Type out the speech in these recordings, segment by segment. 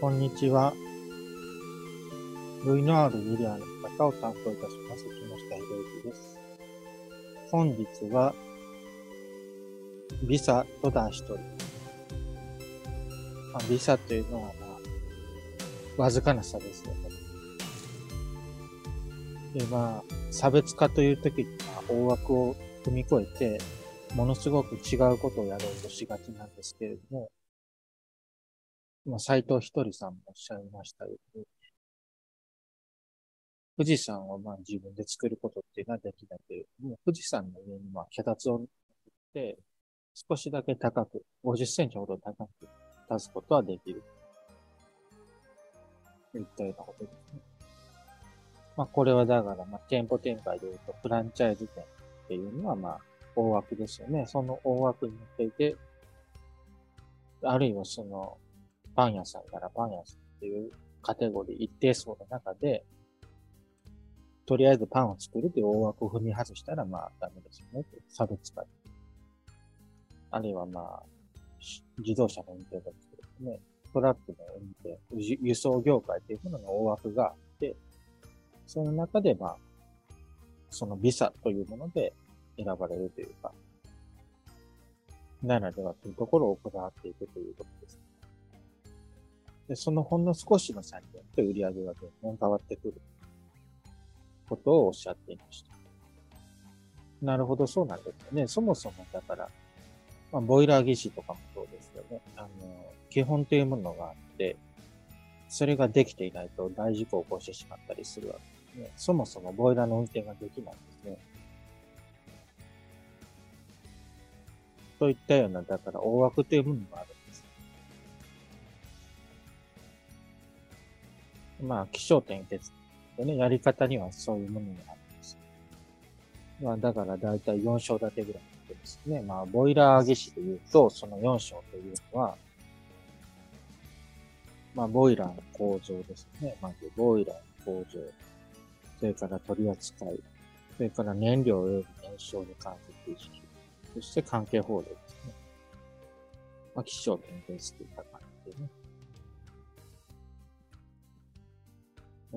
こんにちは。ルイノアール・ウィリアの方を担当いたします。木下博之です。本日は、ビサと出しております。ビサというのは、まあ、わずかな差ですよね。で、まあ、差別化というときに、大枠を踏み越えて、ものすごく違うことをやろうとしがちなんですけれども、まあ、斎藤ひとりさんもおっしゃいましたように、富士山をまあ自分で作ることっていうのはできないけれども、富士山の上にまあ脚立を持って、少しだけ高く、50センチほど高く立つことはできる。といったようなことですね。まあこれはだから、まあ店舗展開で言うと、フランチャイズ店っていうのはまあ大枠ですよね。その大枠に乗っていて、あるいはそのパン屋さんならパン屋さんっていうカテゴリー一定層の中で、とりあえずパンを作るという大枠を踏み外したらまあダメですよね。差別化。あるいはまあ、自動車の運転だとですね、トラックの運転、輸送業界というものの大枠があって、その中でまあ、そのビザというもので選ばれるというか、ならではというところを行っていくということです。で、そのほんの少しの差によって売り上げがどんどん変わってくることをおっしゃっていました。なるほど、そうなんですよね。そもそもだから、まあ、ボイラー技師とかもそうですよね。あの、基本というものがあって、それができていないと大事故を起こしてしまったりするわけですね。そもそもボイラーの運転ができないんですね。といったような、だから大枠というものがあるまあ、気象点結でね、やり方にはそういうものがあるんです。まあ、だからだいたい4章立てぐらいですね。まあ、ボイラー技師で言うと、その4章というのは、まあ、ボイラーの構造ですね。まず、ボイラーの構造。それから取り扱い。それから燃料及び燃焼に関する知識。そして関係法令ですね。まあ、気象点結といった感じでね。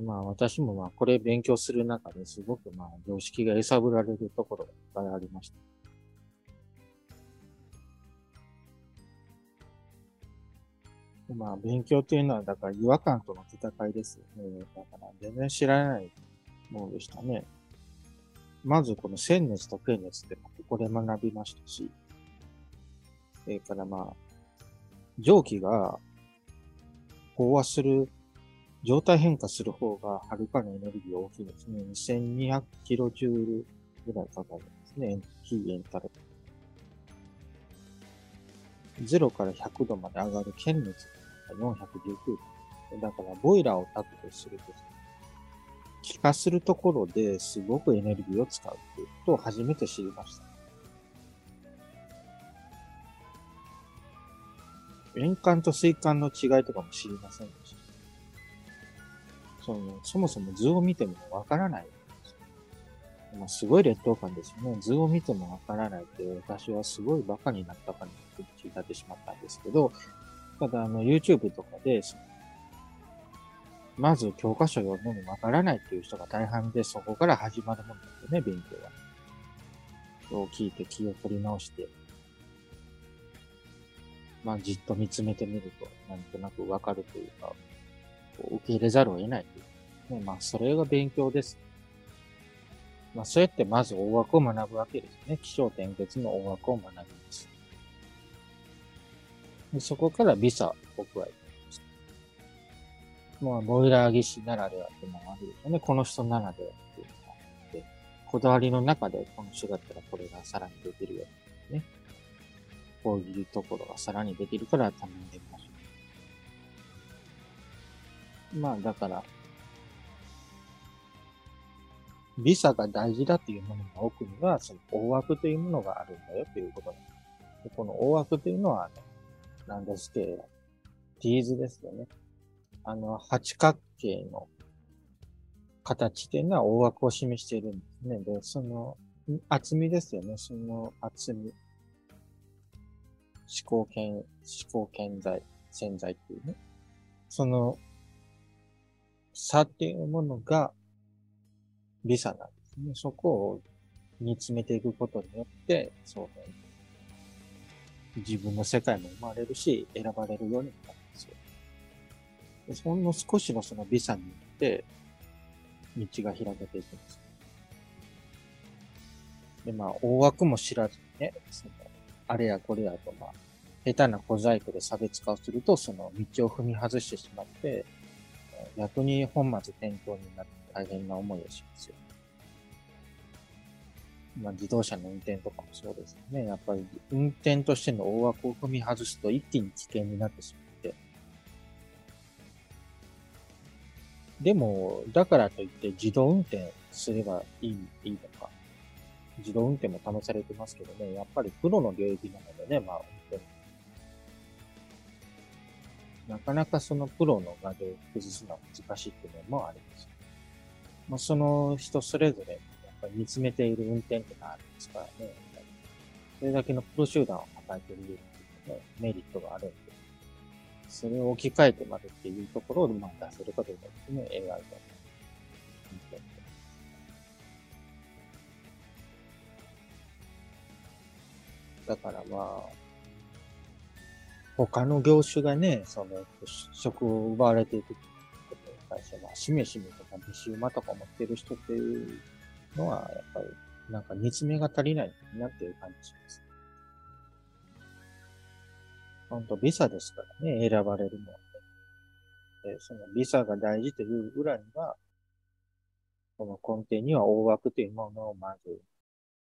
まあ私もまあこれ勉強する中ですごくまあ常識が揺さぶられるところがいっぱいありました。まあ勉強というのはだから違和感との戦いですよね。だから全然知らないものでしたね。まずこの線熱と経熱ってここで学びましたし、それからまあ、蒸気が飽和する状態変化する方がはるかにエネルギー大きいですね。2200キロジュールぐらいかかるんですね。非エンタル。0から100度まで上がる堅熱が419度。だから、ボイラーをタクとすると、気化するところですごくエネルギーを使うということを初めて知りました。円管と水管の違いとかも知りませんでした。その、そもそも図を見てもわからない。まあ、すごい劣等感ですよね。図を見てもわからないって、私はすごい馬鹿になったかに口立ってしまったんですけど、ただ、あの、YouTube とかで、まず教科書読んでもわからないっていう人が大半で、そこから始まるものですよね、勉強は。そう聞いて気を取り直して、まあ、じっと見つめてみると、なんとなくわかるというか、受け入れざるを得ないい。ね、まあ、それが勉強です。まあ、そうやってまず大枠を学ぶわけですね。気象点結の大枠を学びます。でそこからビザを加えています。まあ、ボイラー技師ならではっていうのがあるよね。この人ならではっていうのがあって、こだわりの中でこの人だったらこれがさらにできるよね。こういうところがさらにできるから頼んでみま。あだから、ビザが大事だっていうものの奥には、その大枠というものがあるんだよということなんです。でこの大枠というのは、あの、なんですけれど、ティーズですよね。あの、八角形の形というのは大枠を示しているんですね。で、その厚みですよね。その厚み。思考検、思考検材、潜在っていうね。その差っていうものがビザなんですね。そこを煮詰めていくことによって、そうね、自分の世界も生まれるし、選ばれるようになるんですよ。でほんの少しのそのビザによって、道が開けていくんです。で、まあ、大枠も知らずにね、その、あれやこれやと、まあ、下手な小細工で差別化をすると、その道を踏み外してしまって、逆に本末転倒になって大変な思いをしますよ。まあ、自動車の運転とかもそうですよね。やっぱり運転としての大枠を踏み外すと一気に危険になってしまって。でも、だからといって自動運転すればいい、いいのか。自動運転も試されてますけどね、やっぱりプロの領域なのでね、まあ、なかなかそのプロの画で崩すのは難しいっていうのもあります。まあ、その人それぞれやっぱり見つめている運転ってのがあるんですからね。それだけのプロ集団を抱えているっていうね、メリットがあるんで、それを置き換えてまでっていうところを、まあ、出せるかどうかですね、映画で。だからまあ、他の業種がね、その、職を奪われていくことに対して、まあ、しめしめとか、西馬とか持ってる人っていうのは、やっぱり、なんか煮詰めが足りないなっていう感じします。本当ビザですからね、選ばれるのは、ね。で、そのビザが大事という裏には、この根底には大枠というものをまず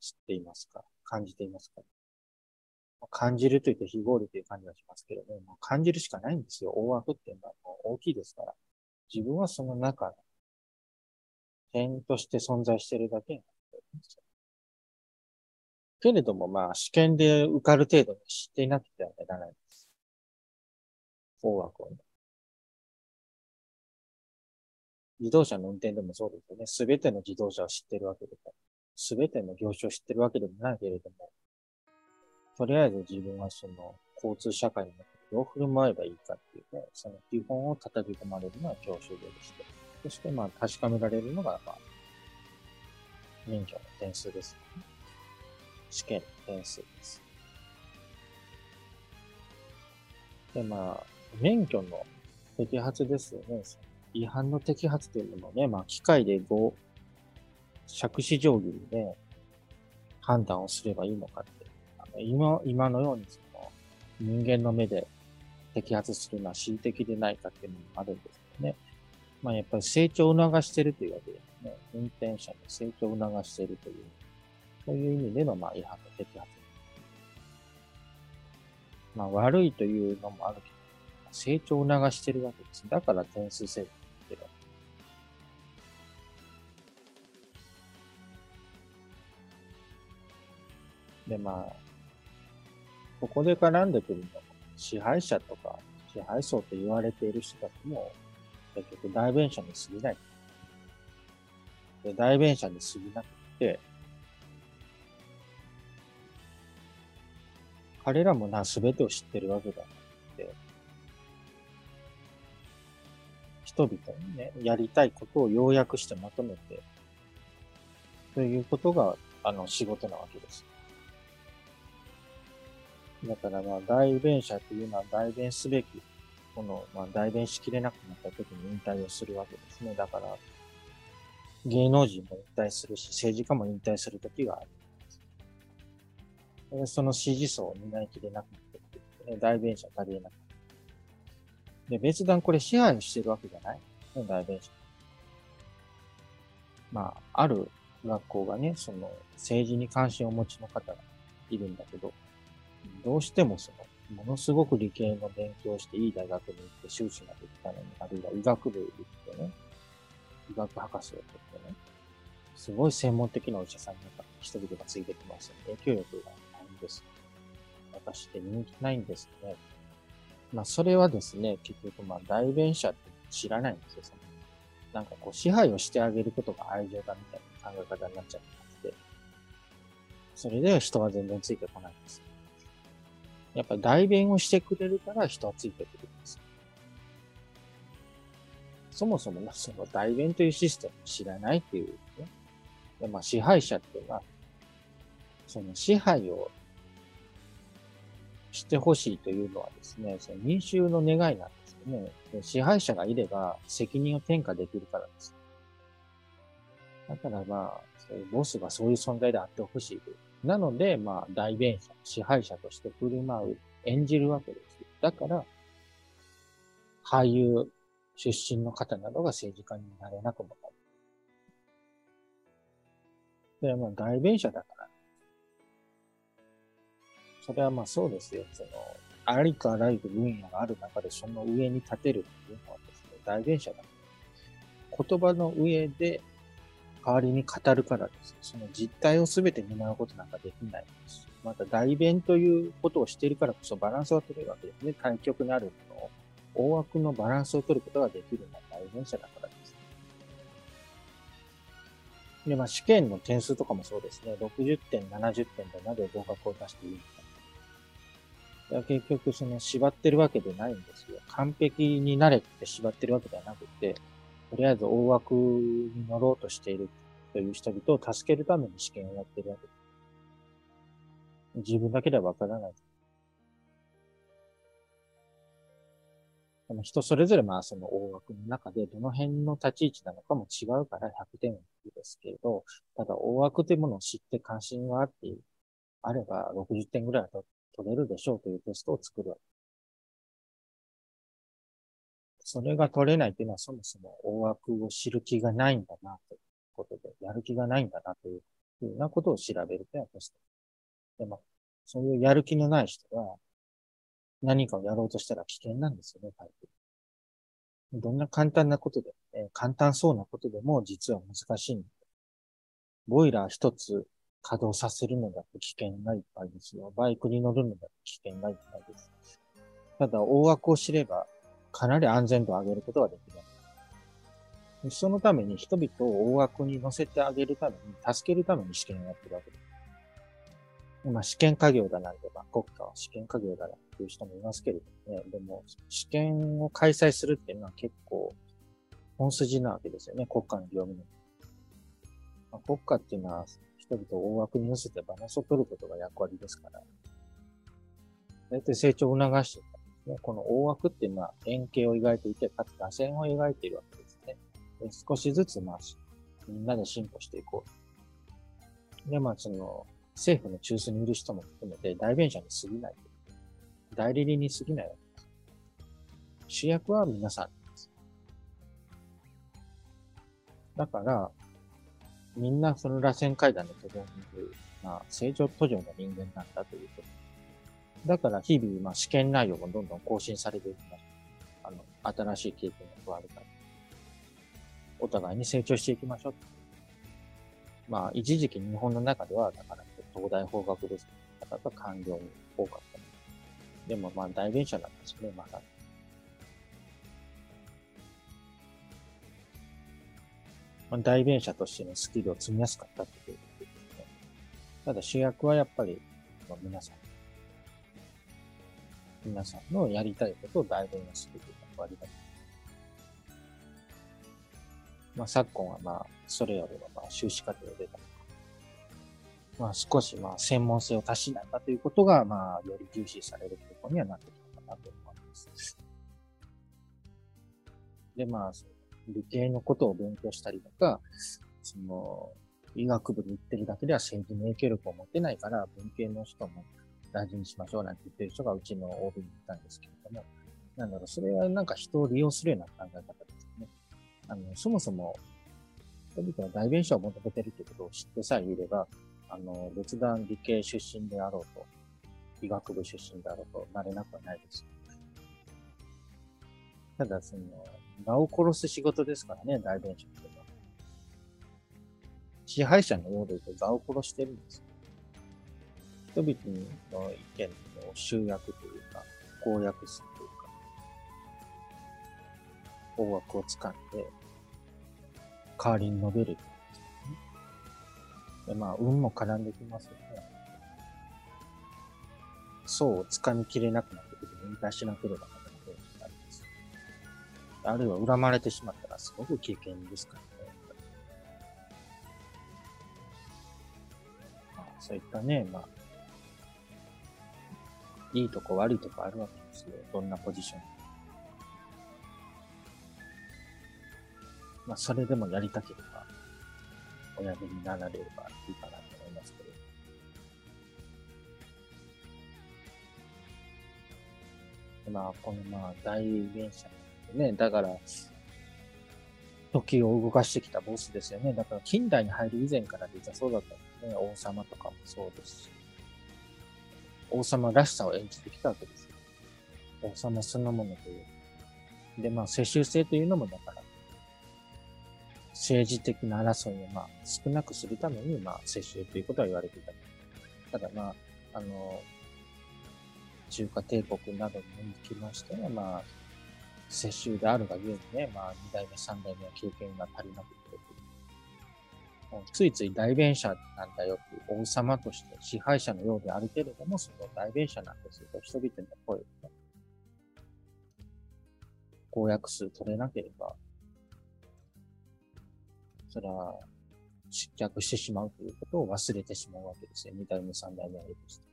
知っていますか感じていますか感じると言って非合理という感じがしますけどね、もう感じるしかないんですよ。大枠っていうのはもう大きいですから。自分はその中点として存在してるだけなんですよ。けれども、まあ、試験で受かる程度に知っていなくてはならないです。法学をね。自動車の運転でもそうですよね。すべての自動車を知ってるわけでも、すべての業種を知ってるわけでもないけれども、とりあえず自分はその交通社会にどう振る舞えばいいかっていうね、その基本を叩き込まれるのは教習所でして。そして、まあ、確かめられるのが、まあ、免許の点数です、ね。試験の点数です。で、まあ、免許の摘発ですよね。違反の摘発というのをね、まあ、機械で5、尺子定規で、判断をすればいいのかって。今、今のようにその、人間の目で摘発するのは恣意的でないかっていうのもあるんですよね。まあやっぱり成長を促してるというわけですね。運転者に成長を促しているという、そういう意味でのまあ違反の摘発。まあ悪いというのもあるけど、成長を促してるわけです。だから点数制度ってるわけで、まあ、ここで絡んでくるのは、支配者とか支配層と言われている人たちも、結局代弁者に過ぎない。で、代弁者に過ぎなくて、彼らもな、すべてを知ってるわけだなって、人々にね、やりたいことを要約してまとめて、ということが、あの、仕事なわけです。だからまあ、代弁者というのは代弁すべきこの、まあ、代弁しきれなくなった時に引退をするわけですね。だから、芸能人も引退するし、政治家も引退する時があるんです。その支持層を担いきれなくなってってね、代弁者足りえなくで、別段これ支配してるわけじゃない？ね、代弁者。まあ、ある学校がね、その政治に関心をお持ちの方がいるんだけど、どうしてもそのものすごく理系の勉強していい大学に行って修士ができたのに、あるいは医学部行ってね、医学博士を取ってね、すごい専門的なお医者さんに人々がついてきますよ、ね。影響力がないんです。私って人気ないんですね。まあ、それはですね、結局、まあ、代弁者って知らないんですよ。そのなんかこう、支配をしてあげることが愛情だみたいな考え方になっちゃってて、それでは人は全然ついてこないんです。やっぱ代弁をしてくれるから人はついてくるんです。そもそもその代弁というシステムを知らないっていう、ね。でまあ、支配者っていうのは、その支配をしてほしいというのはですね、その民衆の願いなんですよね。支配者がいれば責任を転嫁できるからです。だからまあ、そういうボスがそういう存在であってほしいと。なので、まあ、代弁者、支配者として振る舞う、演じるわけです。だから、俳優出身の方などが政治家になれなくもなる。それはまあ代弁者だから。それはまあそうですよ。その、ありとあらゆる分野がある中でその上に立てるっていうのはですね、代弁者だから。言葉の上で代わりに語るからです。ねその実態を全て担うことなんかできないんです。また代弁ということをしているからこそバランスが取れるわけですね。対極にあるものを、大枠のバランスを取ることができるのは代弁者だからです。で、まあ試験の点数とかもそうですね。60点、70点でなぜ合格を出していいのか。結局、その縛ってるわけでないんですよ。完璧になれって縛ってるわけではなくて、とりあえず大枠に乗ろうとしているという人々を助けるために試験をやっているわけです。自分だけではわからない。人それぞれまあその大枠の中でどの辺の立ち位置なのかも違うから100点ですけれど、ただ大枠というものを知って関心があってあれば60点ぐらいは取れるでしょうというテストを作るわけそれが取れないというのはそもそも大枠を知る気がないんだなということで、やる気がないんだなというふうなことを調べるというのはテスト。でも、そういうやる気のない人が何かをやろうとしたら危険なんですよね、タイプ。どんな簡単なことで、え簡単そうなことでも実は難しいんで。ボイラー一つ稼働させるのだって危険がいっぱいですよ。バイクに乗るのだって危険がいっぱいです。ただ、大枠を知れば、かなり安全度を上げることができる。そのために人々を大枠に乗せてあげるために、助けるために試験をやってるわけです。今、試験家業だなんて、まあ、国家は試験家業だなっていう人もいますけれどもね、でも、試験を開催するっていうのは結構、本筋なわけですよね、国家の業務の。まあ、国家っていうのは、人々を大枠に乗せてバランスを取ることが役割ですから、大体成長を促してく。ね、この大枠っていうのは円形を描いていて、かつ螺旋を描いているわけですね。で少しずつ、まあ、みんなで進歩していこう。で、まあ、その、政府の中枢にいる人も含めて代弁者に過ぎない。代理人に過ぎないわけです。主役は皆さんです。だから、みんなその螺旋階段の途上にいる、まあ、成長途上の人間なんだということだから日々、まあ、試験内容もどんどん更新されていきます。あの、新しい経験が加わるから。お互いに成長していきましょう。まあ、一時期日本の中では、だから、東大法学部方が官僚に多かった。でも、まあ、代弁者なんですね、まだ。まあ、代弁者としてのスキルを積みやすかったっていうことですね。ただ主役はやっぱり、皆さん皆さんのやりたいことを代弁をするというのが割りまあ、昨今はまあ、それよりもまあ、修士課程を出たとか、まあ、少しまあ、専門性をたしなんだということが、まあ、より重視されるところにはなってきたかなと思います。で、まあ、理系のことを勉強したりとか、その、医学部に行ってるだけでは政治に影響力を持てないから、文系の人も大事にしましょうなんて言ってる人がうちの OB にいたんですけれども、なんだろう、それはなんか人を利用するような考え方ですね。あの、そもそも、人々は代弁者を求めてるということを知ってさえいれば、あの、別段理系出身であろうと、医学部出身であろうとなれなくはないです。ただ、その、名を殺す仕事ですからね、代弁者っていうのは。支配者のようで言うと、名を殺してるんですよ。人々の意見を集約というか、公約するというか、大枠を掴んで、代わりに述べる、で、まあ、運も絡んできますよね。層を掴みきれなくなってくると引退しなければならないことになります。あるいは恨まれてしまったらすごく危険ですからね。まあ、そういったね、まあ、いいとこ悪いとこあるわけですよ。どんなポジション。まあ、それでもやりたければ、おやめになられればいいかなと思いますけど。まあ、このまあ、大原社ね、だから、時を動かしてきたボスですよね。だから近代に入る以前から実はそうだったんですね。王様とかもそうですし。王様らしさを演じてきたわけですよ。王様そのものという。で、まあ、世襲制というのもだから、政治的な争いをまあ少なくするために、まあ、世襲ということは言われていた。ただまあ、あの、中華帝国などにおきましては、まあ、世襲であるがゆえにね、まあ、二代目、三代目は経験が足りなくて、ついつい代弁者なんだよって王様として支配者のようであるけれども、その代弁者なんですよと人々の声をね、公約数取れなければ、それは失脚してしまうということを忘れてしまうわけですよ。二代目、三代目あるとして。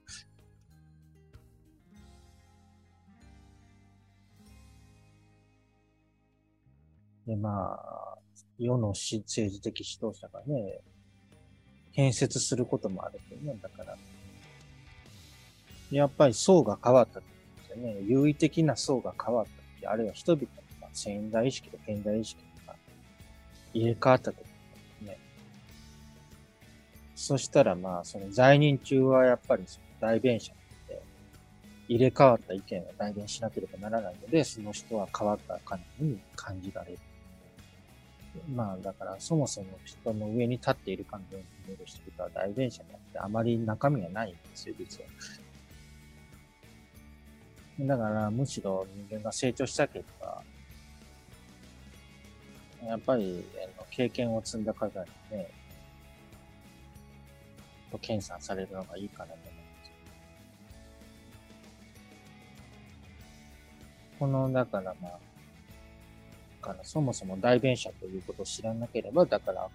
で、まあ、世の政治的指導者がね、建設することもあるというね。だから、やっぱり層が変わったとですよね。優位的な層が変わった時、あるいは人々の潜在意識と現代意識が入れ替わった時ですね。そしたらまあ、その在任中はやっぱりその代弁者で、入れ替わった意見を代弁しなければならないので、その人は変わったかのように感じられる。まあ、だから、そもそも人の上に立っているかのように見える人々は代弁者であって、あまり中身がないんですよ、実は。だから、むしろ人間が成長した結果、やっぱり、あの経験を積んだ方にね、と検査されるのがいいかなと思います。この、だからまあ、からそもそも代弁者ということを知らなければ、だから、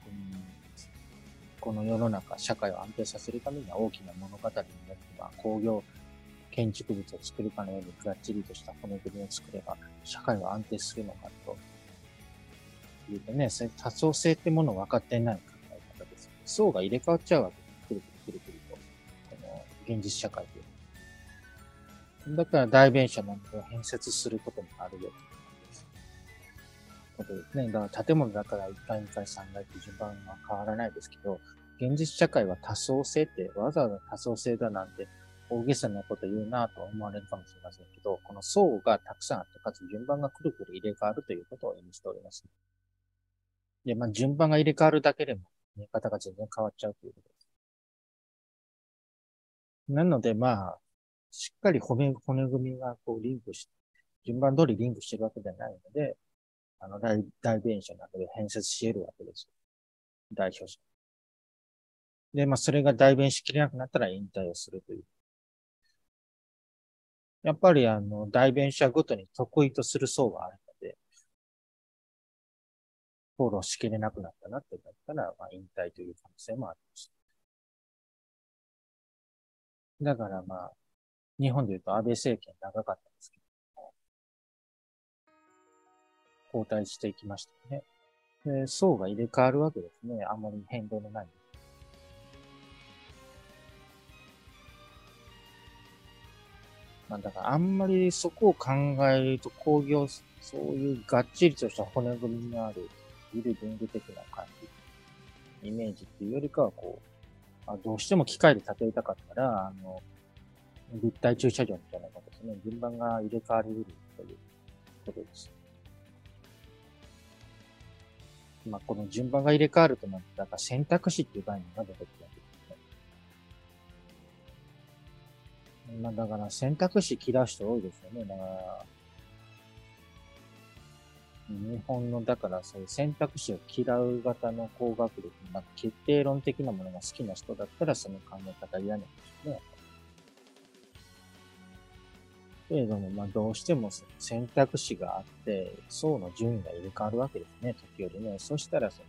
この世の中、社会を安定させるためには大きな物語になって、まあ、工業、建築物を作るかのようにがっちりとした骨組みを作れば、社会は安定するのかと。いうとね、そ多層性ってものを分かってない考え方です。層が入れ替わっちゃうわけです。くるくるくるくると。この現実社会で。だから代弁者なので変節することもあるよ。ことですね。だから建物だから1階、2階、3階って順番は変わらないですけど、現実社会は多層性ってわざわざ多層性だなんて大げさなこと言うなと思われるかもしれませんけど、この層がたくさんあって、かつ順番がくるくる入れ替わるということを意味しております。で、まあ順番が入れ替わるだけでも見方が全然変わっちゃうということです。なのでまあ、しっかり骨骨組みがこうリンクして、順番通りリンクしてるわけではないので、あの、代、代弁者などで変説し得るわけですよ。代表者。で、まあ、それが代弁しきれなくなったら引退をするという。やっぱり、あの、代弁者ごとに得意とする層があるので、フォローしきれなくなったなって言ったら、まあ、引退という可能性もあります。だからまあ、日本で言うと安倍政権長かった交代していきましたね。で、層が入れ替わるわけですね。あまり変動のない。まあ、だからあんまりそこを考えると工業、そういうがっちりとした骨組みのある、ビルディング的な感じ、イメージっていうよりかはこう、まあ、どうしても機械で建てたかったら、あの、立体駐車場みたいなことですね。順番が入れ替わりうるということです。まあ、この順番が入れ替わるとなって、だから選択肢っていう概念が出てくるわけですね。まあ、だから選択肢切らして多いですよね。だから、日本の、だからそういう選択肢を嫌う型の工学力、なんか決定論的なものが好きな人だったらその考え方嫌なんでしょうね。けれども、まあ、どうしても選択肢があって、層の順位が入れ替わるわけですね、時折ね。そしたらそ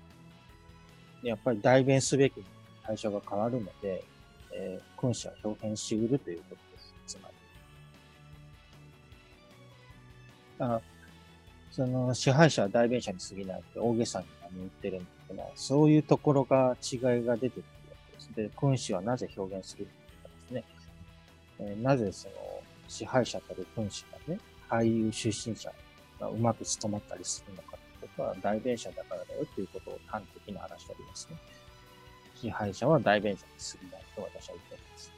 の、やっぱり代弁すべき対象が変わるので、えー、君主は表現しうるということです。つまり。あその支配者は代弁者に過ぎないって大げさに言ってるんですけど、そういうところが違いが出てくるわけです。で、君主はなぜ表現するのかですね。えー、なぜその支配者たる君主がね、俳優出身者がうまく務まったりするのかってことか、代弁者だからだよということを端的に話しておりますね。支配者は代弁者に過ぎないと私は言っております。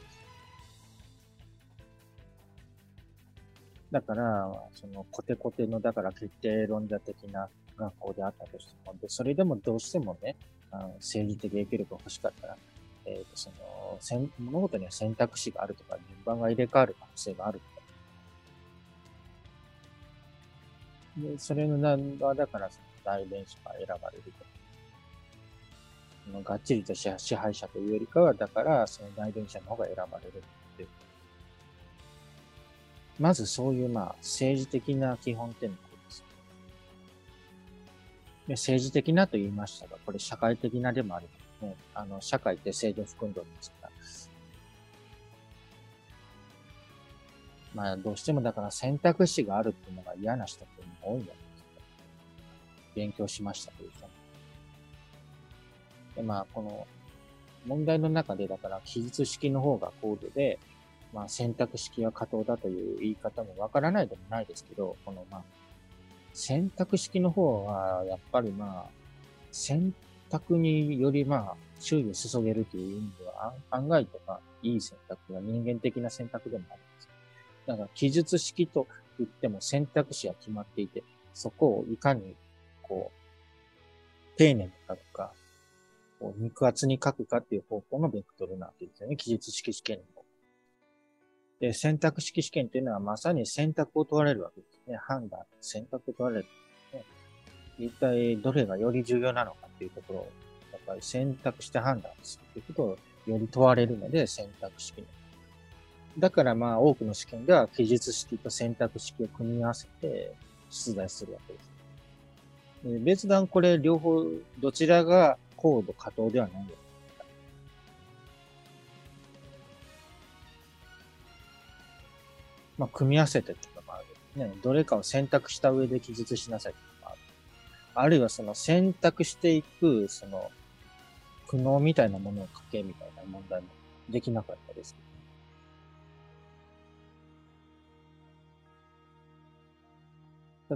だから、そのコテコテの、だから決定論者的な学校であったとしても、で、それでもどうしてもね、あの政治的影響力が欲しかったら、え、ー、と、その、物事には選択肢があるとか、順番が入れ替わる可能性があるとか。で、それの何が、だから、その代弁者が選ばれると。そのがっちりと支配者というよりかは、だから、その代弁者の方が選ばれるっていう。まずそういう、まあ、政治的な基本点のことです。で政治的なと言いましたが、これ社会的なでもありますね。あの、社会って制度を含んでおりますから。まあ、どうしてもだから選択肢があるっていうのが嫌な人っていうのが多いんじゃないですか。勉強しましたという人。で、まあ、この問題の中で、だから記述式の方が高度で、まあ、選択式は可当だという言い方もわからないでもないですけど、このまあ、選択式の方は、やっぱりまあ、選択によりまあ、注意を注げるという意味では、案外とか、いい選択が人間的な選択でもあるんです。だから、記述式と言っても選択肢は決まっていて、そこをいかに、こう、丁寧に書くか、こう肉厚に書くかっていう方向のベクトルなわけですよね。記述式試験も。で、選択式試験っていうのはまさに選択を問われるわけですね。判断、選択を問われる、一体どれがより重要なのかっていうところを、やっぱり選択して判断するということをより問われるので選択式だからまあ多くの試験では記述式と選択式を組み合わせて出題するわけです。別段これ両方どちらが高度可当ではないよ。まあ、組み合わせてとかもある。ね、どれかを選択した上で記述しなさいある。いはその選択していく、その、苦悩みたいなものを書けみたいな問題もできなかったですけど。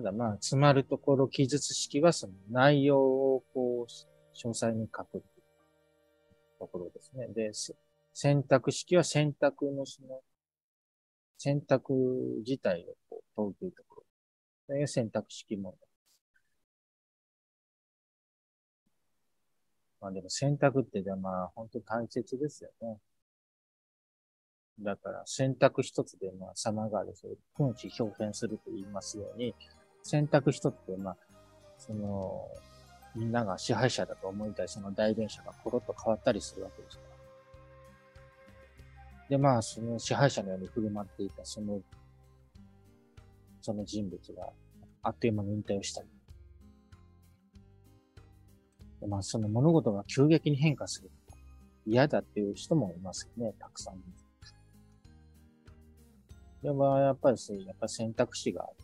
ただまあ、詰まるところ記述式はその内容をこう、詳細に書くところですね。で、選択式は選択のその選択自体をこう問うというところ。それが選択式問題まあでも選択ってでまあ本当大切ですよね。だから選択一つでまあ様がある、そういう分子表現すると言いますように、選択一つでまあ、その、みんなが支配者だと思いたいその代弁者がコロッと変わったりするわけですから。で、まあ、その支配者のように振る舞っていた、その、その人物が、あっという間に引退をしたり。まあ、その物事が急激に変化する。嫌だっていう人もいますよね、たくさん。でも、やっぱりそういう、やっぱ選択肢があって、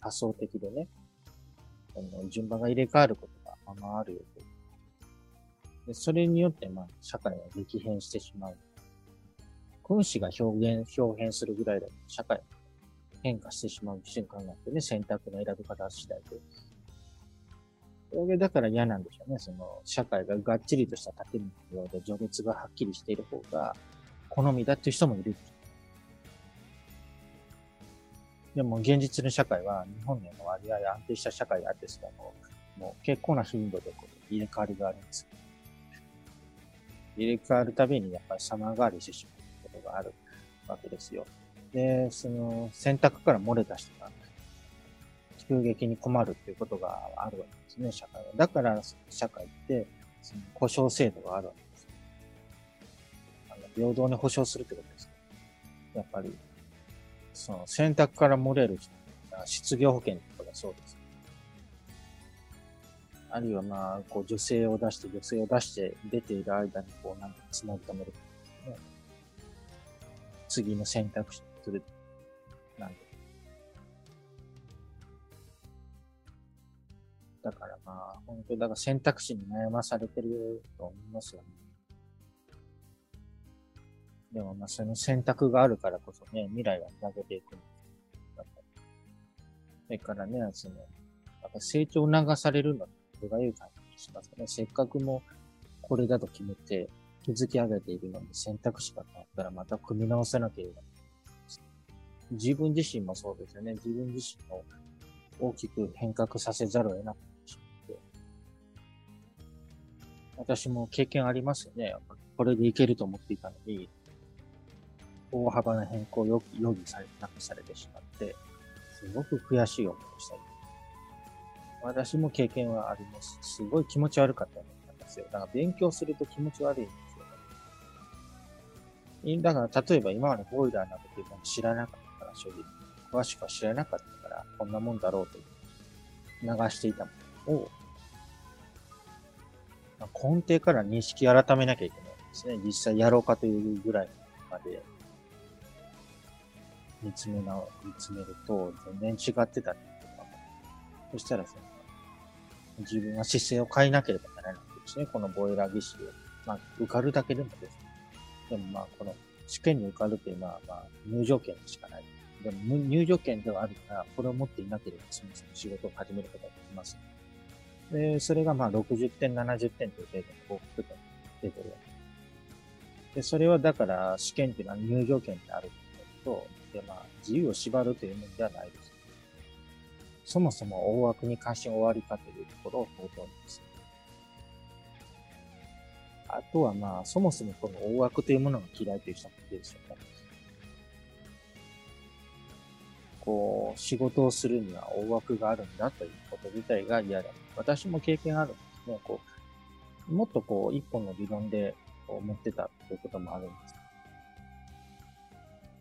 多層的でね、あの順番が入れ替わることがあまあるよと。で、それによって、まあ、社会は激変してしまう。君子が表現、表現するぐらいだと社会が変化してしまう瞬間があってね、選択の選び方次第で。それだから嫌なんでしょうね。その、社会ががっちりとした建物で序列がはっきりしている方が好みだっていう人もいる。でも現実の社会は日本での割合安定した社会であってすらも、もう結構な頻度でこう入れ替わりがあります。入れ替わるたびにやっぱり様変わりしてしまうこと。があるわけですよ。で、その選択から漏れた人が急激に困るっていうことがあるわけですね、社会は。だから社会ってその保障制度があるわけです。あの平等に保障するってことです。やっぱり、その選択から漏れる人、失業保険とかがそうです。あるいはまあ、こう女性を出して、女性を出して出ている間にこうなんか繋ぎ止める、ね。次の選択肢をする。だからまあ、本当だから選択肢に悩まされてると思いますよね。でもまあその選択があるからこそね、未来は投げていくだそれからね、その、やっぱ成長を促されるの僕が言う感じしますね。せっかくもこれだと決めて築き上げているのに選択肢が変わったらまた組み直さなければ。自分自身もそうですよね。自分自身を大きく変革させざるを得なく私も経験ありますよね。これでいけると思っていたのに、大幅な変更を余儀されなくされてしまって、すごく悔しい思いをしたり。私も経験はあります。すごい気持ち悪かったんですよ。だから勉強すると気持ち悪いんですよね。だから例えば今までボイラーなどっていうの知らなかったから正直。詳しくは知らなかったから、こんなもんだろうと流していたものを、根底から認識改めなきゃいけないんですね。実際やろうかというぐらいまで見つめな、見つめると全然違ってたりとか。そしたらその、自分は姿勢を変えなければならないんですね。このボイラー技師を。まあ、受かるだけでもですね。でもまあ、この試験に受かるというのは、まあ、入場券しかない。でも、入場券ではあるから、これを持っていなければ、そもそも仕事を始めることができます。で、それがまあ、60点、70点という程度の合格点出てるわけで、それはだから、試験っていうのは入場券ってあると、で、まあ、自由を縛るという面ではないです。そもそも大枠に関心終わりかというところを問うております。あとはまあ、そもそもこの大枠というものが嫌いという人もいるですよね。こう、仕事をするには大枠があるんだということ自体が嫌だ。私も経験あるんですね。こう、もっとこう、一本の理論で思ってたということもあるんです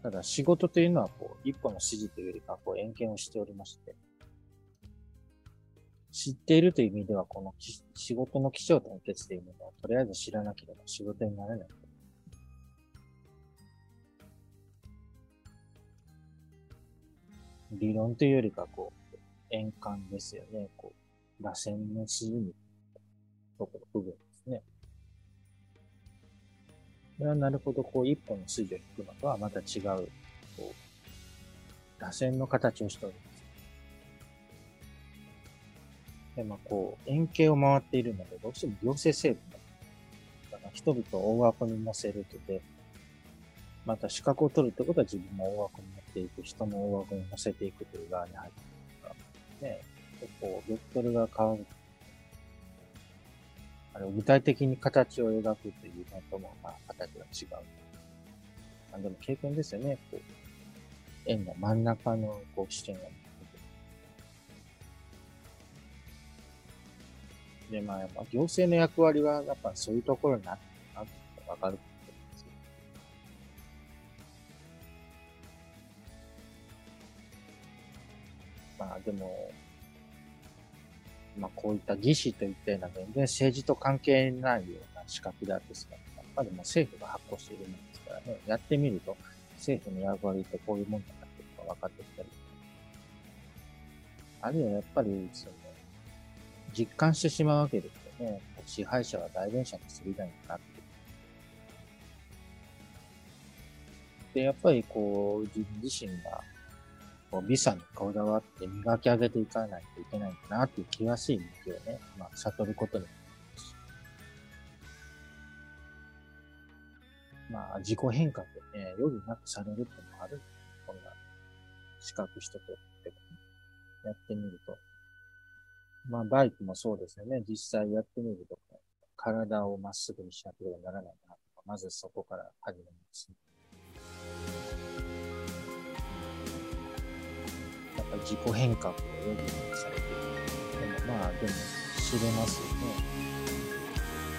ただ仕事というのはこう、一本の指示というよりかこう、円形をしておりまして、知っているという意味では、この仕事の気象転結というものをとりあえず知らなければ仕事になれない。理論というよりか、こう、円環ですよね。こう、螺旋の筋に、ところ部分ですね。これはなるほど、こう、一本の筋を引くのとはまた違う、こう、螺旋の形をしております。で、まあ、こう、円形を回っているので、どうしても行政成分だから人々を大枠に乗せるとで、また資格を取るってことは自分も大枠に乗っていく、人も大枠に乗せていくという側に入っていくから、ね、こう、ベクトルが変わる。あれ具体的に形を描くというのとも、まあ、形が違う。あでも経験ですよね。こう、円の真ん中のこう視点をで、まあ、やっぱ行政の役割は、やっぱそういうところになってなってわかるあ、でも、まあ、こういった義士といったような全然政治と関係ないような資格であるんですが、やっぱりもう政府が発行しているものですからね、やってみると、政府の役割ってこういうもんだなっていうのが分かってきたり、あるいはやっぱり、その、実感してしまうわけですよね。支配者は代弁者にするだんだなって。で、やっぱりこう、自分自身が、こう、美さにこだわって磨き上げていかないといけないんだなっていう気がしい道をね、まあ、悟ることにまあ、自己変革でね、余儀なくされるってのもある。こんな、資格一つって、やってみると。まあ、バイクもそうですよね。実際やってみると、体をまっすぐにしなければならないなとか、まずそこから始めます、ね。自己変革を余儀なくされている。でもまあ、でも知れますよね。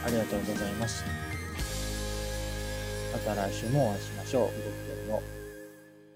ありがとうございます。また来週もお会いしましょう。動くの